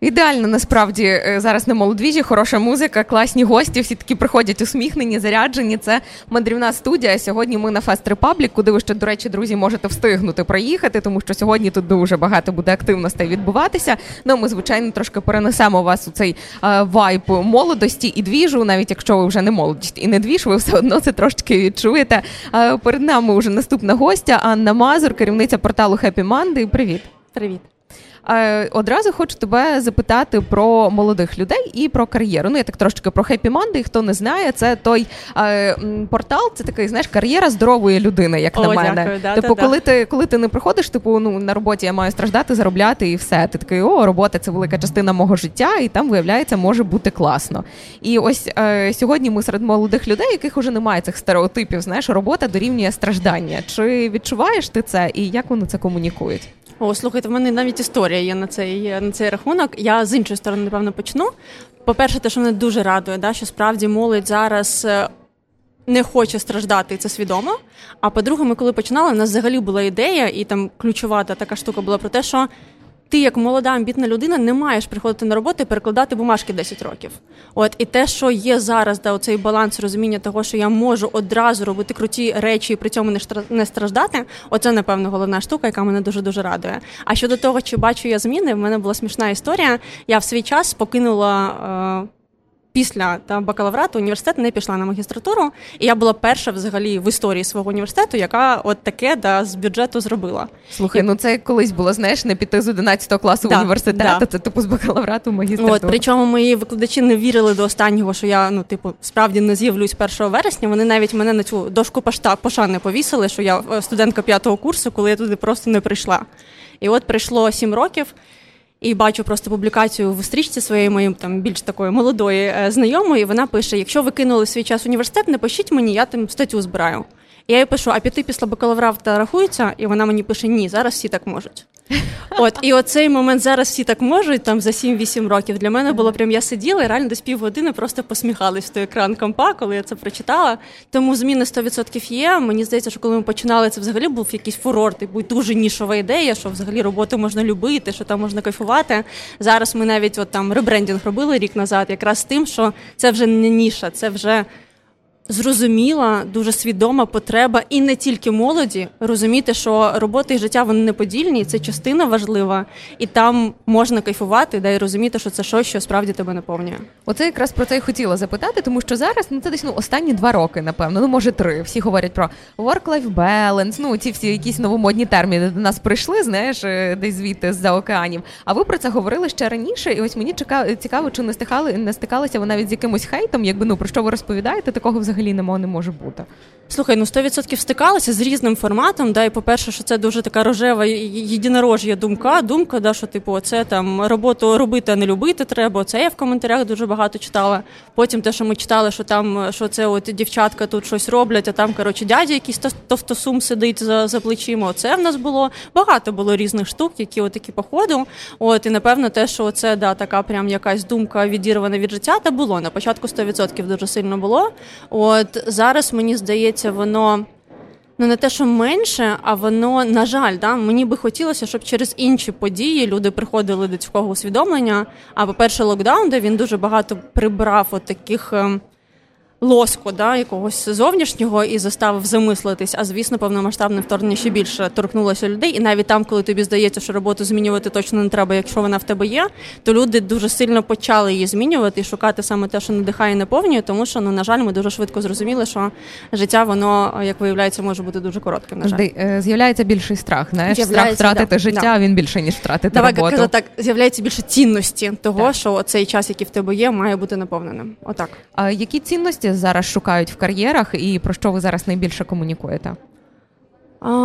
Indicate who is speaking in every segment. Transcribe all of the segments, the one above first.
Speaker 1: Ідеально насправді е, зараз на молодвіжі, хороша музика, класні гості. Всі такі приходять усміхнені, заряджені. Це мандрівна студія. Сьогодні ми на Fest Republic, куди ви ще, до речі, друзі, можете встигнути проїхати, тому що сьогодні тут дуже багато буде активностей відбуватися. Ну ми, звичайно, трошки перенесемо вас у цей е, вайб молодості і двіжу, навіть якщо ви вже не молодість і не двіж, ви все одно це трошки відчуєте. Е, перед нами вже наступна гостя Анна Мазур, керівниця порталу Happy Monday. Привіт,
Speaker 2: привіт.
Speaker 1: Одразу хочу тебе запитати про молодих людей і про кар'єру. Ну я так трошки про Happy Monday, Хто не знає, це той е, портал, це такий знаєш кар'єра здорової людини, як
Speaker 2: О,
Speaker 1: на мене.
Speaker 2: Дякую, да,
Speaker 1: типу,
Speaker 2: да,
Speaker 1: коли
Speaker 2: да.
Speaker 1: ти коли ти не приходиш, типу ну на роботі я маю страждати, заробляти і все. Ти такий о, робота це велика частина мого життя, і там виявляється, може бути класно. І ось е, сьогодні ми серед молодих людей, яких уже немає цих стереотипів. Знаєш, робота дорівнює страждання. Чи відчуваєш ти це і як вони це комунікують?
Speaker 2: О, слухайте, в мене навіть історія є на цей на цей рахунок. Я з іншої сторони, напевно, почну. По-перше, те, що мене дуже радує, да, що справді молодь зараз е, не хоче страждати, і це свідомо. А по-друге, ми коли починали, у нас взагалі була ідея, і там ключова така штука була про те, що ти, як молода амбітна людина, не маєш приходити на роботу і перекладати бумажки 10 років. От і те, що є зараз, да, оцей баланс розуміння того, що я можу одразу робити круті речі і при цьому не страждати. Оце, напевно, головна штука, яка мене дуже дуже радує. А щодо того, чи бачу я зміни, в мене була смішна історія. Я в свій час покинула. Е- після та бакалаврату університет не пішла на магістратуру, і я була перша взагалі в історії свого університету, яка от таке да з бюджету зробила.
Speaker 1: Слухай, і... ну це колись було знаєш, не піти з 11 класу да, університету, да. це типу з бакалаврату магістратуру.
Speaker 2: От причому мої викладачі не вірили до останнього, що я ну типу справді не з'явлюсь 1 вересня. Вони навіть мене на цю дошку пошта пошани повісили, що я е, студентка п'ятого курсу, коли я туди просто не прийшла. І от прийшло сім років і бачу просто публікацію в стрічці своєї моїм там більш такої молодої е, знайомої. Вона пише: якщо ви кинули свій час університет, не пишіть мені, я там статтю збираю. Я їй пишу, а піти після бакалаврата рахується, і вона мені пише: Ні, зараз всі так можуть. От і оцей момент зараз всі так можуть, там за 7-8 років. Для мене було прям я сиділа і реально десь півгодини просто посміхалась в той екран компа, коли я це прочитала. Тому зміни 100% є. Мені здається, що коли ми починали, це взагалі був якийсь фурор, типу дуже нішова ідея, що взагалі роботу можна любити, що там можна кайфувати. Зараз ми навіть от там ребрендінг робили рік назад, якраз з тим, що це вже не ніша, це вже зрозуміла, дуже свідома потреба, і не тільки молоді розуміти, що робота і життя вони неподільні, і це частина важлива, і там можна кайфувати, да й розуміти, що це щось, що справді тебе наповнює.
Speaker 1: Оце якраз про це й хотіла запитати, тому що зараз ну це десь ну останні два роки, напевно, ну може три. Всі говорять про work-life balance, Ну ці всі якісь новомодні терміни до нас прийшли, знаєш, е, десь звідти з за океанів. А ви про це говорили ще раніше, і ось мені цікаво, чи не стикали не стикалися ви навіть з якимось хейтом, якби ну про що ви розповідаєте, такого взагалі взагалі нема, не може бути.
Speaker 2: Слухай, ну 100% стикалися з різним форматом. Да, і по-перше, що це дуже така рожева єдинорож'я думка. Думка, да, що типу, це там роботу робити, а не любити треба. Це я в коментарях дуже багато читала. Потім те, що ми читали, що там що це от дівчатка тут щось роблять, а там коротше дядя якийсь товстосум сидить за за плечима. Оце в нас було багато було різних штук, які от такі походу. От і напевно, те, що це да, така прям якась думка відірвана від життя, та було на початку 100% дуже сильно було. Зараз мені здається воно. Ну, не те, що менше, а воно, на жаль, да, мені би хотілося, щоб через інші події люди приходили до цього усвідомлення. А по-перше, локдаун, де він дуже багато прибрав от таких ем, лоску да, якогось зовнішнього і заставив замислитись. А звісно, повномасштабне вторгнення ще більше торкнулося людей. І навіть там, коли тобі здається, що роботу змінювати точно не треба, якщо вона в тебе є, то люди дуже сильно почали її змінювати і шукати саме те, що надихає і наповнює, тому що ну на жаль, ми дуже швидко зрозуміли, що життя воно як виявляється може бути дуже коротким. На жаль.
Speaker 1: Е, з'являється більший страх. Знаєш, страх втратити да, життя. Да. Він більше ніж втратити
Speaker 2: Давай,
Speaker 1: роботу.
Speaker 2: Давай так з'являється більше цінності того, так. що цей час, який в тебе є, має бути наповненим. Отак.
Speaker 1: А які цінності? Цінності зараз шукають в кар'єрах, і про що ви зараз найбільше комунікуєте?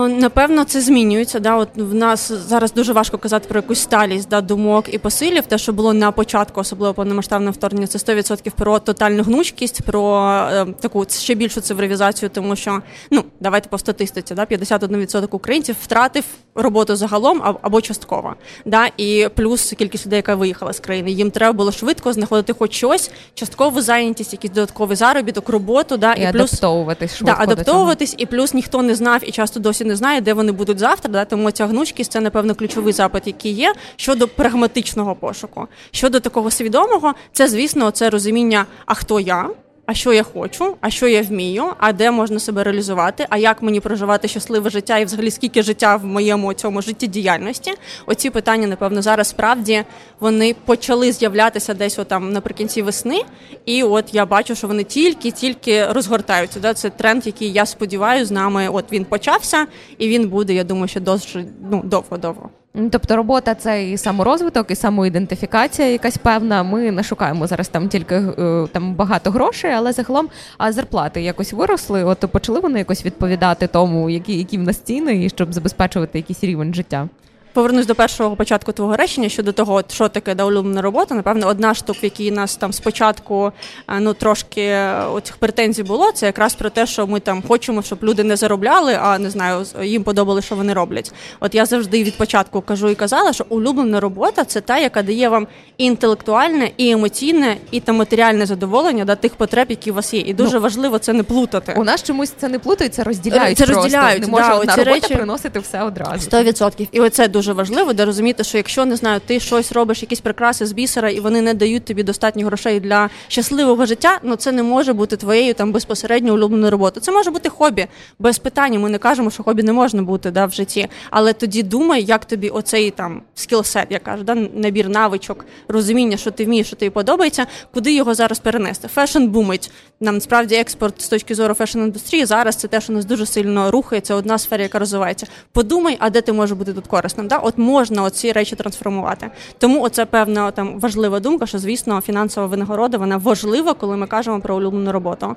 Speaker 2: Напевно, це змінюється. Да? От В нас зараз дуже важко казати про якусь сталість да, думок і посилів. Те, що було на початку, особливо повномасштабне вторгнення, це 100% про тотальну гнучкість, про е, таку ще більшу цивілізацію, тому що ну давайте по статистиці, да, 51% українців втратив роботу загалом або частково. Да? І плюс кількість людей, яка виїхала з країни. Їм треба було швидко знаходити хоч щось, часткову зайнятість, якийсь додатковий заробіток, роботу. Да?
Speaker 1: І, і плюс адаптовуватись швидко
Speaker 2: да, адаптовуватись, і плюс ніхто не знав і часто досі не знає, де вони будуть завтра. Да? Тому ця гнучкість це, напевно, ключовий запит, який є щодо прагматичного пошуку. Щодо такого свідомого, це звісно, це розуміння, а хто я а що я хочу, а що я вмію, а де можна себе реалізувати, а як мені проживати щасливе життя, і взагалі скільки життя в моєму цьому життєдіяльності. Оці питання, напевно, зараз справді вони почали з'являтися десь отам наприкінці весни. І от я бачу, що вони тільки-тільки розгортаються. Да? Це тренд, який я сподіваюся, з нами от він почався, і він буде, я думаю, ще досить ну, довго-довго.
Speaker 1: Тобто робота це і саморозвиток, і самоідентифікація якась певна. Ми не шукаємо зараз там тільки е, там багато грошей, але загалом а зарплати якось виросли. От почали вони якось відповідати тому, які які в нас ціни, і щоб забезпечувати якийсь рівень життя.
Speaker 2: Повернусь до першого початку твого речення щодо того, що таке да, улюблена робота. Напевно, одна штук, в якій нас там спочатку е, ну трошки е, оцих претензій було, це якраз про те, що ми там хочемо, щоб люди не заробляли, а не знаю, їм подобали, що вони роблять. От я завжди від початку кажу і казала, що улюблена робота це та, яка дає вам і інтелектуальне, і емоційне, і та матеріальне задоволення да, тих потреб, які у вас є. І дуже ну, важливо це не плутати.
Speaker 1: У нас чомусь це не плутається, розділяють. Це просто. розділяють. Не може да, одна робота речі... приносити все одразу.
Speaker 2: 100%. І оце дуже дуже важливо, де розуміти, що якщо не знаю, ти щось робиш, якісь прикраси з бісера, і вони не дають тобі достатньо грошей для щасливого життя, ну це не може бути твоєю там безпосередньо улюбленою роботою. Це може бути хобі без питання. Ми не кажемо, що хобі не можна бути да, в житті. Але тоді думай, як тобі оцей там скілсет, я кажу, да, набір навичок, розуміння, що ти вмієш, що тобі подобається, куди його зараз перенести. Fashion бумить. Нам насправді експорт з точки зору fashion-індустрії зараз це те, що нас дуже сильно рухає. Це одна сфера, яка розвивається. Подумай, а де ти можеш бути тут корисним. Да? От можна ці речі трансформувати. Тому оце певна там важлива думка, що звісно фінансова винагорода вона важлива, коли ми кажемо про улюблену роботу.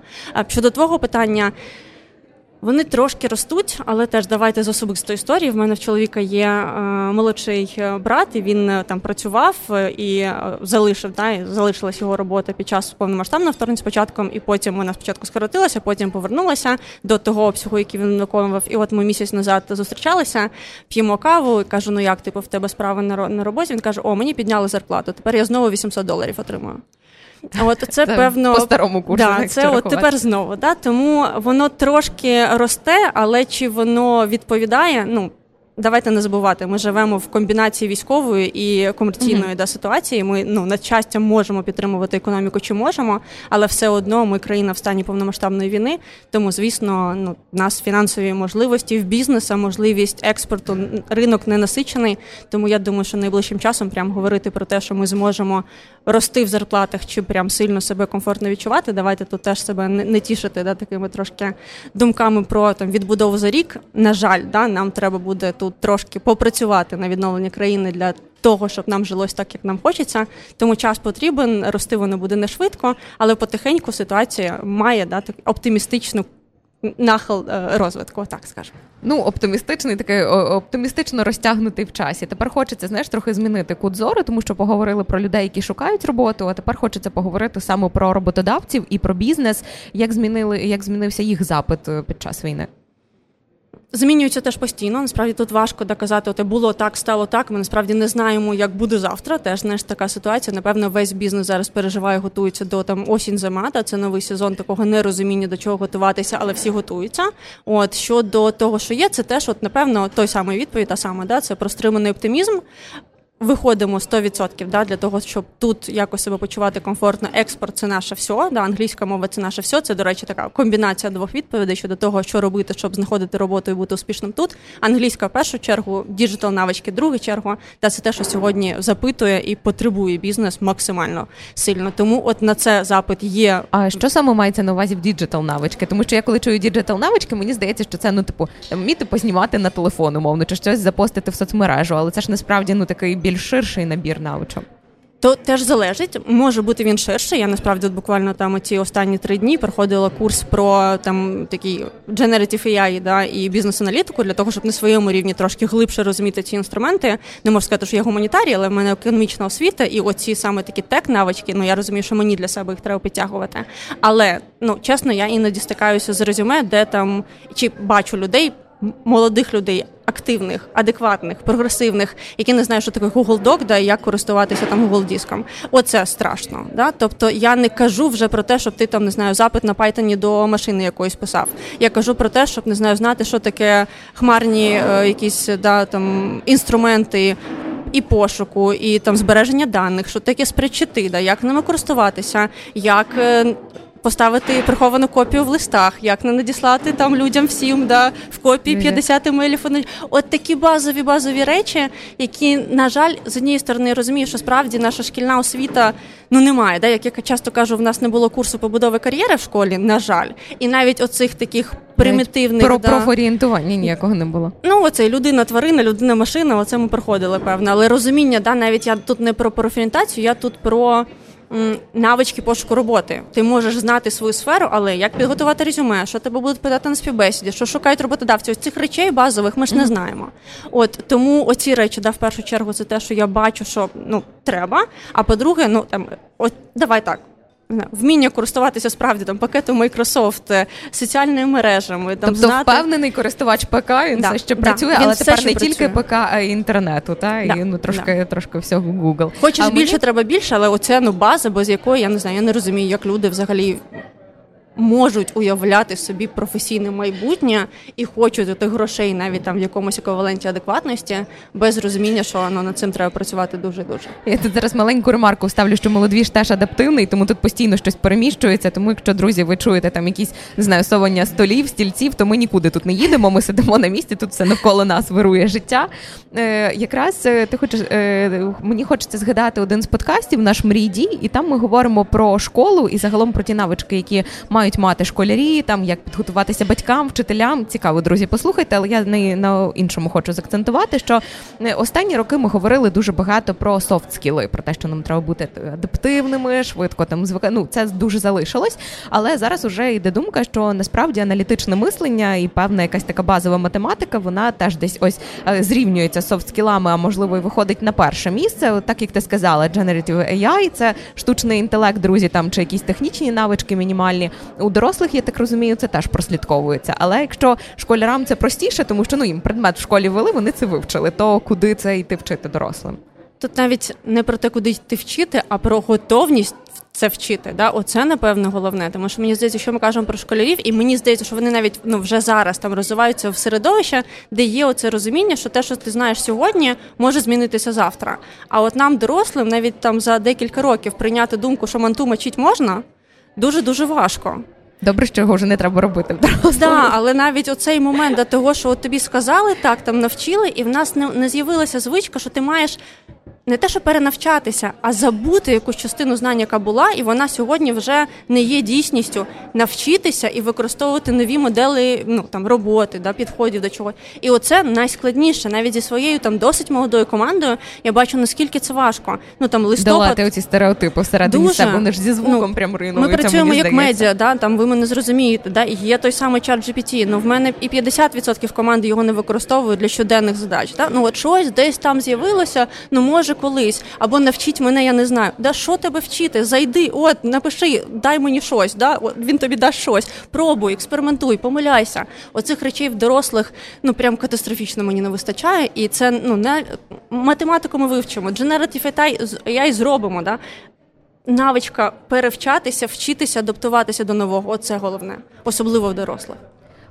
Speaker 2: Щодо твого питання. Вони трошки ростуть, але теж давайте з особистої історії. В мене в чоловіка є е, молодший е, брат, і він е, там працював і залишив да, залишилась його робота під час повномасштабного вторгнення спочатку, і потім вона спочатку скоротилася, потім повернулася до того обсягу, який він виконував. І от ми місяць назад зустрічалися, п'ємо каву і кажу: ну як типу в тебе справи на роботі? Він каже: О, мені підняли зарплату. Тепер я знову 800 доларів отримую. От це, це певно
Speaker 1: по старому курсу.
Speaker 2: Да, це от тепер знову. Да? Тому воно трошки росте, але чи воно відповідає? Ну Давайте не забувати, ми живемо в комбінації військової і комерційної mm-hmm. да, ситуації. Ми ну на щастя можемо підтримувати економіку, чи можемо, але все одно ми країна в стані повномасштабної війни. Тому, звісно, ну нас фінансові можливості в бізнеса, можливість експорту, ринок не насичений. Тому я думаю, що найближчим часом прям говорити про те, що ми зможемо рости в зарплатах чи прям сильно себе комфортно відчувати. Давайте тут теж себе не, не тішити да, такими трошки думками про там відбудову за рік. На жаль, да, нам треба буде тут тут трошки попрацювати на відновлення країни для того, щоб нам жилось так, як нам хочеться. Тому час потрібен, рости воно буде не швидко, але потихеньку ситуація має да, так, оптимістичну. Нахил е, розвитку, так скажемо.
Speaker 1: Ну, оптимістичний, такий оптимістично розтягнутий в часі. Тепер хочеться знаєш, трохи змінити кут зору, тому що поговорили про людей, які шукають роботу. А тепер хочеться поговорити саме про роботодавців і про бізнес, як змінили, як змінився їх запит е, під час війни.
Speaker 2: Змінюється теж постійно. Насправді тут важко доказати, от було так, стало так. Ми насправді не знаємо, як буде завтра. Теж знаєш, така ситуація. Напевно, весь бізнес зараз переживає, готується до там осінь зима. Та це новий сезон такого нерозуміння до чого готуватися, але всі готуються. От щодо того, що є, це теж, от напевно, той самий відповідь, та сама да, це про стриманий оптимізм виходимо 100% да, для того, щоб тут якось себе почувати комфортно. Експорт це наше все. Да, англійська мова це наше все. Це, до речі, така комбінація двох відповідей щодо того, що робити, щоб знаходити роботу і бути успішним тут. Англійська в першу чергу, digital навички, в другу чергу. Та це те, що сьогодні запитує і потребує бізнес максимально сильно. Тому от на це запит є.
Speaker 1: А що саме мається на увазі в digital навички? Тому що я коли чую digital навички, мені здається, що це ну типу вміти познімати на телефон, умовно, чи щось запостити в соцмережу, але це ж насправді ну такий більш ширший набір навичок.
Speaker 2: То теж залежить, може бути він ширший. Я насправді буквально там ці останні три дні проходила курс про там такий Generative AI, да, і бізнес-аналітику для того, щоб на своєму рівні трошки глибше розуміти ці інструменти. Не можу сказати, що я гуманітарій, але в мене економічна освіта, і оці саме такі тек навички. Ну я розумію, що мені для себе їх треба підтягувати. Але ну чесно, я іноді стикаюся з резюме, де там чи бачу людей молодих людей активних, адекватних, прогресивних, які не знають, що таке Google Doc, да, і як користуватися там Google диском. Оце страшно. Да? Тобто я не кажу вже про те, щоб ти там не знаю, запит на Python до машини якоїсь писав. Я кажу про те, щоб не знаю, знати, що таке хмарні е, якісь да, там інструменти. І пошуку, і там збереження даних, що таке спречити, да, як ними користуватися, як е, поставити приховану копію в листах, як не надіслати там людям всім да, в копії 50 емейлів. От такі базові базові речі, які, на жаль, з однієї сторони розумію, що справді наша шкільна освіта ну немає. Да? Як я часто кажу, в нас не було курсу побудови кар'єри в школі, на жаль, і навіть оцих таких примітивних
Speaker 1: про да, профорієнтування ніякого не було.
Speaker 2: Ну оце людина, тварина, людина, машина. Оце ми проходили певно. Але розуміння, да, навіть я тут не про профорієнтацію, я тут про навички пошуку роботи. Ти можеш знати свою сферу, але як підготувати резюме, що тебе будуть питати на співбесіді, що шукають роботодавці. Ось цих речей базових ми ж не знаємо. От тому оці речі, да, в першу чергу, це те, що я бачу, що ну треба. А по-друге, ну там от давай так вміння користуватися справді там пакетом Microsoft, е, соціальними мережами. Там,
Speaker 1: Тобто
Speaker 2: знати...
Speaker 1: впевнений користувач ПК, він да, все ще да, працює, але тепер не працює. тільки ПК, а й інтернету, та і ну трошки трошки всього Google.
Speaker 2: Хочеш
Speaker 1: а
Speaker 2: більше, мені... треба більше, але оце ну база, без якої я не знаю, я не розумію, як люди взагалі можуть уявляти собі професійне майбутнє і хочуть тих грошей навіть там в якомусь еквіваленті адекватності, без розуміння, що ну, над цим треба працювати дуже дуже.
Speaker 1: Я тут зараз маленьку ремарку ставлю, що молодвіж теж адаптивний, тому тут постійно щось переміщується. Тому, якщо друзі, ви чуєте там якісь не знаю, совання столів, стільців, то ми нікуди тут не їдемо. Ми сидимо на місці. Тут все навколо нас вирує життя. Е, Якраз е, ти хочеш е, мені хочеться згадати один з подкастів, наш мрій дій, і там ми говоримо про школу і загалом про ті навички, які мають мають мати школярі, там як підготуватися батькам, вчителям. Цікаво, друзі, послухайте, але я не на іншому хочу заакцентувати, що е, останні роки ми говорили дуже багато про софт скіли, про те, що нам треба бути адаптивними, швидко там звика. Ну це дуже залишилось. Але зараз уже йде думка, що насправді аналітичне мислення і певна якась така базова математика, вона теж десь ось е, зрівнюється з софт скілами, а можливо і виходить на перше місце. Так як ти сказала, Generative AI – це штучний інтелект, друзі, там чи якісь технічні навички мінімальні. У дорослих, я так розумію, це теж прослідковується. Але якщо школярам це простіше, тому що ну їм предмет в школі вели, вони це вивчили, то куди це йти вчити дорослим?
Speaker 2: Тут навіть не про те, куди йти вчити, а про готовність. Це вчити, да, оце напевно головне. Тому що мені здається, що ми кажемо про школярів, і мені здається, що вони навіть ну вже зараз там розвиваються в середовище, де є оце розуміння, що те, що ти знаєш сьогодні, може змінитися завтра. А от нам, дорослим, навіть там за декілька років прийняти думку, що манту мочить можна, дуже дуже важко.
Speaker 1: Добре, що його вже не треба робити.
Speaker 2: Так, да, але навіть оцей момент до того, що от тобі сказали, так там навчили, і в нас не, не з'явилася звичка, що ти маєш не те, що перенавчатися, а забути якусь частину знань, яка була, і вона сьогодні вже не є дійсністю навчитися і використовувати нові модели ну там роботи, да, підходів до чого. І оце найскладніше, навіть зі своєю там досить молодою командою. Я бачу наскільки це важко. Ну там листопад...
Speaker 1: Долати оці стереотипи всередині
Speaker 2: Дуже.
Speaker 1: себе, вони ж зі звуком ну, прям ринуються.
Speaker 2: Ми працюємо
Speaker 1: мені
Speaker 2: як медіа, да там ви мене зрозумієте. Да, і є той самий чат GPT, Ну в мене і 50% команди його не використовують для щоденних задач. Да? Ну от щось десь там з'явилося, ну може може колись, або навчіть мене, я не знаю. Да що тебе вчити? Зайди, от напиши, дай мені щось. Да? От, Він тобі дасть щось. Пробуй, експериментуй, помиляйся. Оцих речей в дорослих ну прям катастрофічно мені не вистачає. І це ну не математику ми вивчимо. Generative AI зробимо. Да? Навичка перевчатися, вчитися, адаптуватися до нового оце головне, особливо в дорослих.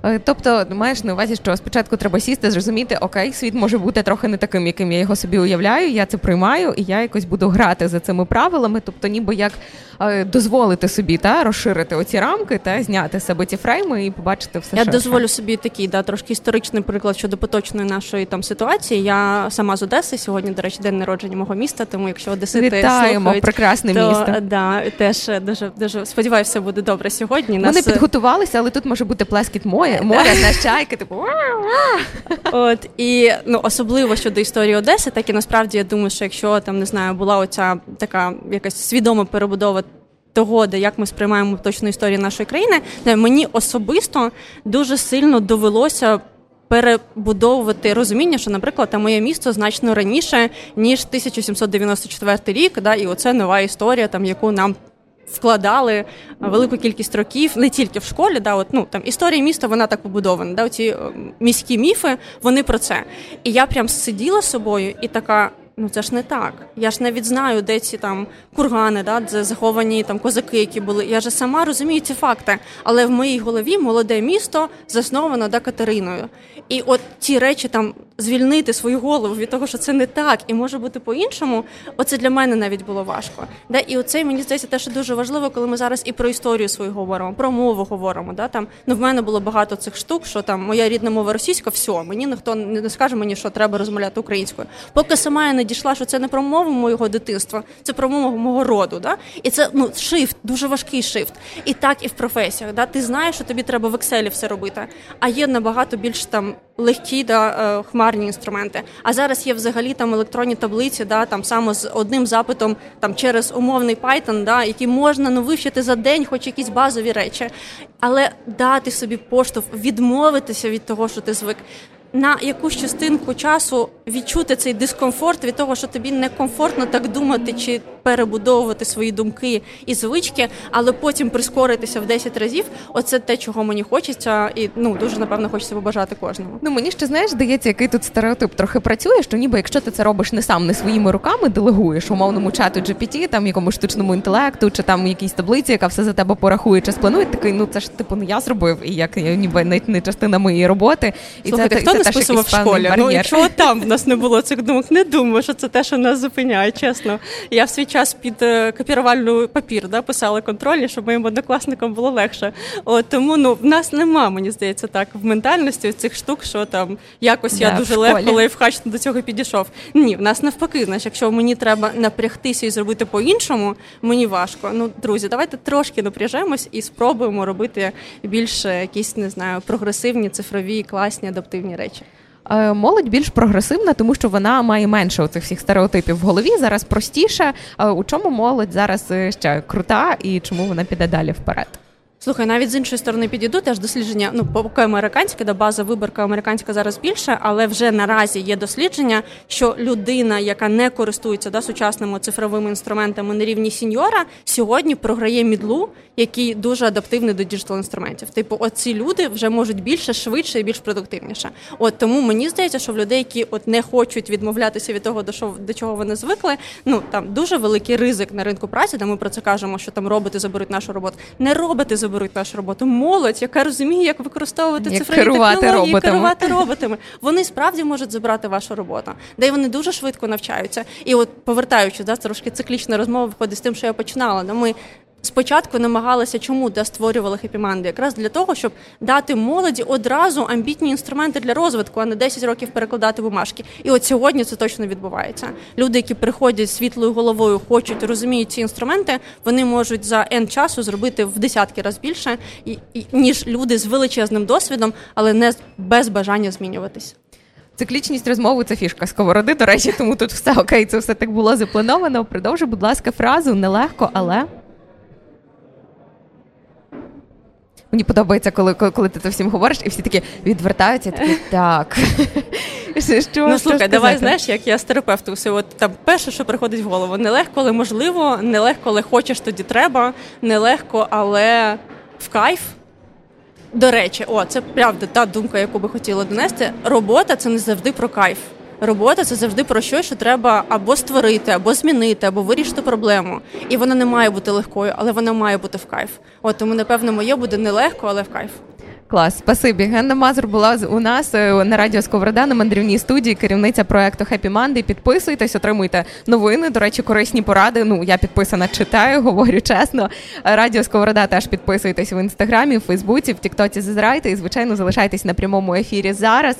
Speaker 1: Е, тобто, маєш на увазі, що спочатку треба сісти, зрозуміти, окей, світ може бути трохи не таким, яким я його собі уявляю. Я це приймаю, і я якось буду грати за цими правилами. Тобто, ніби як е, дозволити собі та розширити оці рамки та зняти з себе ці фрейми і побачити все.
Speaker 2: Я
Speaker 1: що
Speaker 2: дозволю собі такий да трошки історичний приклад щодо поточної нашої там ситуації. Я сама з Одеси сьогодні, до речі, день народження мого міста. Тому якщо Одесити
Speaker 1: Вітаємо, прекрасне
Speaker 2: то,
Speaker 1: місто.
Speaker 2: Да, теж дуже дуже сподіваюся, буде добре сьогодні.
Speaker 1: Нас... не підготувалися, але тут може бути плескіт моє море на чайки, типу.
Speaker 2: От і ну особливо щодо історії Одеси, так і насправді я думаю, що якщо там не знаю, була оця така якась свідома перебудова. Того, де як ми сприймаємо точну історію нашої країни, мені особисто дуже сильно довелося перебудовувати розуміння, що, наприклад, там моє місто значно раніше ніж 1794 рік, да, і оце нова історія, там яку нам вкладали велику кількість років, не тільки в школі, да, от, ну, там історія міста, вона так побудована. Да, Ці міські міфи, вони про це. І я прям сиділа з собою і така. Ну це ж не так. Я ж навіть знаю, де ці там кургани, да, де заховані там козаки, які були. Я ж сама розумію ці факти. Але в моїй голові молоде місто засновано да, Катериною. І от ті речі там звільнити свою голову від того, що це не так і може бути по-іншому. Оце для мене навіть було важко. Да? І оце мені здається, теж дуже важливо, коли ми зараз і про історію свою говоримо, про мову говоримо. Да? Там ну в мене було багато цих штук, що там моя рідна мова російська, все, мені ніхто не скаже мені, що треба розмовляти українською. Поки сама я не дійшла, що це не про мову моєго дитинства, це про мову мого роду. Да? І це ну шифт, дуже важкий шифт. І так і в професіях. Да? Ти знаєш, що тобі треба в Excel все робити, а є набагато більш там легкі да, е, хмарні інструменти. А зараз є взагалі там електронні таблиці, да, там саме з одним запитом там через умовний Python, да, які можна ну, вивчити за день, хоч якісь базові речі, але дати собі поштовх, відмовитися від того, що ти звик на якусь частинку часу відчути цей дискомфорт від того, що тобі некомфортно так думати чи перебудовувати свої думки і звички, але потім прискоритися в 10 разів. Оце те, чого мені хочеться, і ну дуже напевно хочеться побажати кожному.
Speaker 1: Ну мені ще знаєш, здається, який тут стереотип трохи працює, що ніби якщо ти це робиш не сам, не своїми руками, делегуєш умовному чату GPT, там якомусь штучному інтелекту, чи там якійсь таблиці, яка все за тебе порахує, чи спланує, такий ну це ж типу не я зробив, і як ніби не, частина моєї роботи.
Speaker 2: І Слухайте, це хто списував в школі? Ну і чого там в нас не було цих думок? Не думаю, що це те, що нас зупиняє. Чесно, я в свій час під е, копірувальну папір да, писала контрольні, щоб моїм однокласникам було легше. От, Тому ну в нас нема, мені здається, так в ментальності цих штук, що там якось да, я дуже легко лайфхач до цього підійшов. Ні, в нас навпаки, знаєш, якщо мені треба напрягтися і зробити по-іншому, мені важко. Ну, друзі, давайте трошки напряжемось і спробуємо робити більш якісь не знаю прогресивні цифрові класні адаптивні речі.
Speaker 1: Е, молодь більш прогресивна, тому що вона має менше оцих всіх стереотипів в голові. Зараз простіше. Е, у чому молодь зараз е, ще крута і чому вона піде далі вперед?
Speaker 2: Слухай, навіть з іншої сторони підійду, теж дослідження, ну поки американське, да база виборка американська зараз більше, але вже наразі є дослідження, що людина, яка не користується да, сучасними цифровими інструментами на рівні сіньора, сьогодні програє мідлу, який дуже адаптивний до digital інструментів. Типу, оці люди вже можуть більше, швидше і більш продуктивніше. От тому мені здається, що в людей, які от не хочуть відмовлятися від того, до що до чого вони звикли, ну там дуже великий ризик на ринку праці, де ми про це кажемо, що там роботи заберуть нашу роботу. Не роботи заберуть беруть нашу роботу. Молодь, яка розуміє, як використовувати як цифрові керувати технології, роботами. керувати роботами. Вони справді можуть забрати вашу роботу, де вони дуже швидко навчаються. І от повертаючись, да, трошки циклічна розмова виходить з тим, що я починала. Да, ми спочатку намагалися чому де створювали хепіманди? Якраз для того, щоб дати молоді одразу амбітні інструменти для розвитку, а не 10 років перекладати бумажки. І от сьогодні це точно відбувається. Люди, які приходять світлою головою, хочуть розуміють ці інструменти, вони можуть за N часу зробити в десятки разів більше, ніж люди з величезним досвідом, але не без бажання змінюватись.
Speaker 1: Циклічність розмови це фішка сковороди. До речі, тому тут все окей, це все так було заплановано. Продовжуй, будь ласка, фразу нелегко, але. Мені подобається, коли коли ти це всім говориш, і всі такі відвертаються, такі так.
Speaker 2: Що, Ну слухай, давай знаєш, як я з терапевтом все. От там перше, що приходить в голову, нелегко, але можливо, нелегко, але хочеш, тоді треба, нелегко, але в кайф. До речі, о, це правда та думка, яку би хотіла донести. Робота це не завжди про кайф робота це завжди про щось, що треба або створити, або змінити, або вирішити проблему. І вона не має бути легкою, але вона має бути в кайф. От тому, напевно, моє буде не легко, але в кайф.
Speaker 1: Клас, спасибі. Генна Мазур була у нас е, на радіо Сковорода на мандрівній студії, керівниця проекту Happy Monday. Підписуйтесь, отримуйте новини. До речі, корисні поради. Ну я підписана, читаю, говорю чесно. Радіо Сковорода теж підписуйтесь в інстаграмі, в Фейсбуці, в Тіктоці Зазрайте і звичайно залишайтесь на прямому ефірі зараз.